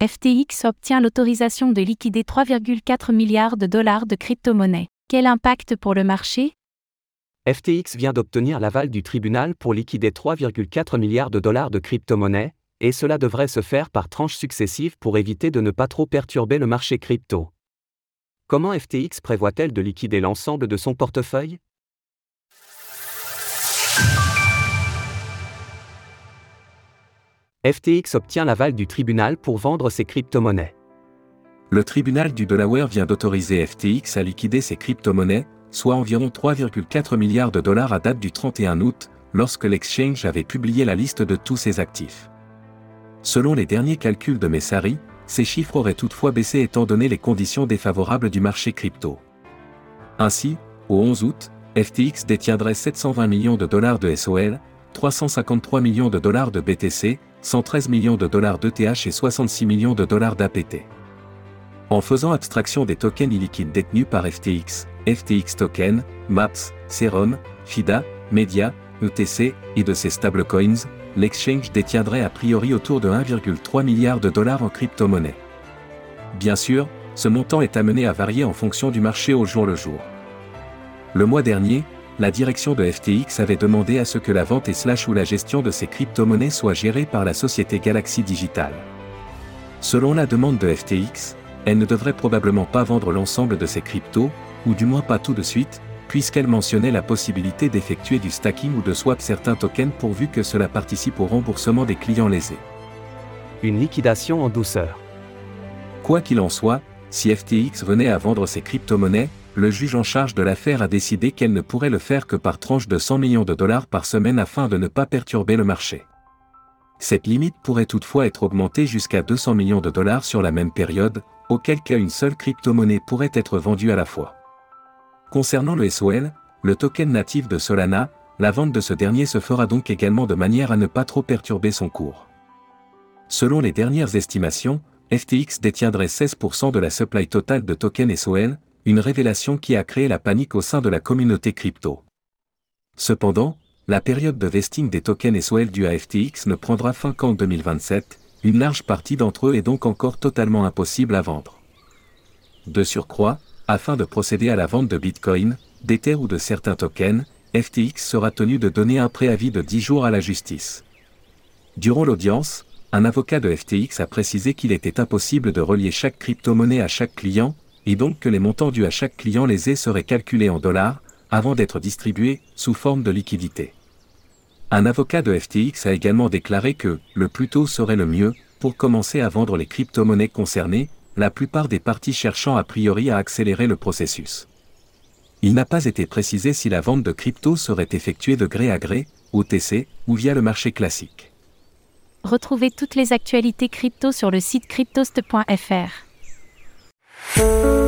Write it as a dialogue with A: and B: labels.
A: FTX obtient l'autorisation de liquider 3,4 milliards de dollars de crypto-monnaies. Quel impact pour le marché?
B: FTX vient d'obtenir l'aval du tribunal pour liquider 3,4 milliards de dollars de crypto-monnaies, et cela devrait se faire par tranches successives pour éviter de ne pas trop perturber le marché crypto. Comment FTX prévoit-elle de liquider l'ensemble de son portefeuille? FTX obtient l'aval du tribunal pour vendre ses crypto-monnaies.
C: Le tribunal du Delaware vient d'autoriser FTX à liquider ses crypto-monnaies, soit environ 3,4 milliards de dollars à date du 31 août, lorsque l'exchange avait publié la liste de tous ses actifs. Selon les derniers calculs de Messari, ces chiffres auraient toutefois baissé étant donné les conditions défavorables du marché crypto. Ainsi, au 11 août, FTX détiendrait 720 millions de dollars de SOL, 353 millions de dollars de BTC, 113 millions de dollars d'ETH et 66 millions de dollars d'APT. En faisant abstraction des tokens illiquides détenus par FTX, FTX Token, MAPS, Serum, FIDA, Media, ETC et de ses stablecoins, l'exchange détiendrait a priori autour de 1,3 milliard de dollars en crypto-monnaie. Bien sûr, ce montant est amené à varier en fonction du marché au jour le jour. Le mois dernier, la direction de FTX avait demandé à ce que la vente et slash ou la gestion de ces crypto-monnaies soit gérée par la société Galaxy Digital. Selon la demande de FTX, elle ne devrait probablement pas vendre l'ensemble de ces cryptos, ou du moins pas tout de suite, puisqu'elle mentionnait la possibilité d'effectuer du stacking ou de swap certains tokens pourvu que cela participe au remboursement des clients lésés.
B: Une liquidation en douceur.
C: Quoi qu'il en soit, si FTX venait à vendre ses crypto-monnaies, le juge en charge de l'affaire a décidé qu'elle ne pourrait le faire que par tranche de 100 millions de dollars par semaine afin de ne pas perturber le marché. Cette limite pourrait toutefois être augmentée jusqu'à 200 millions de dollars sur la même période, auquel cas une seule crypto-monnaie pourrait être vendue à la fois. Concernant le SOL, le token natif de Solana, la vente de ce dernier se fera donc également de manière à ne pas trop perturber son cours. Selon les dernières estimations, FTX détiendrait 16% de la supply totale de tokens SOL, une révélation qui a créé la panique au sein de la communauté crypto. Cependant, la période de vesting des tokens SOL du à FTX ne prendra fin qu'en 2027, une large partie d'entre eux est donc encore totalement impossible à vendre. De surcroît, afin de procéder à la vente de Bitcoin, d'Ether ou de certains tokens, FTX sera tenu de donner un préavis de 10 jours à la justice. Durant l'audience, un avocat de FTX a précisé qu'il était impossible de relier chaque crypto-monnaie à chaque client, et donc que les montants dus à chaque client lésé seraient calculés en dollars, avant d'être distribués, sous forme de liquidité. Un avocat de FTX a également déclaré que, le plus tôt serait le mieux, pour commencer à vendre les crypto-monnaies concernées, la plupart des parties cherchant a priori à accélérer le processus. Il n'a pas été précisé si la vente de crypto serait effectuée de gré à gré, OTC, ou via le marché classique.
A: Retrouvez toutes les actualités crypto sur le site cryptost.fr. Música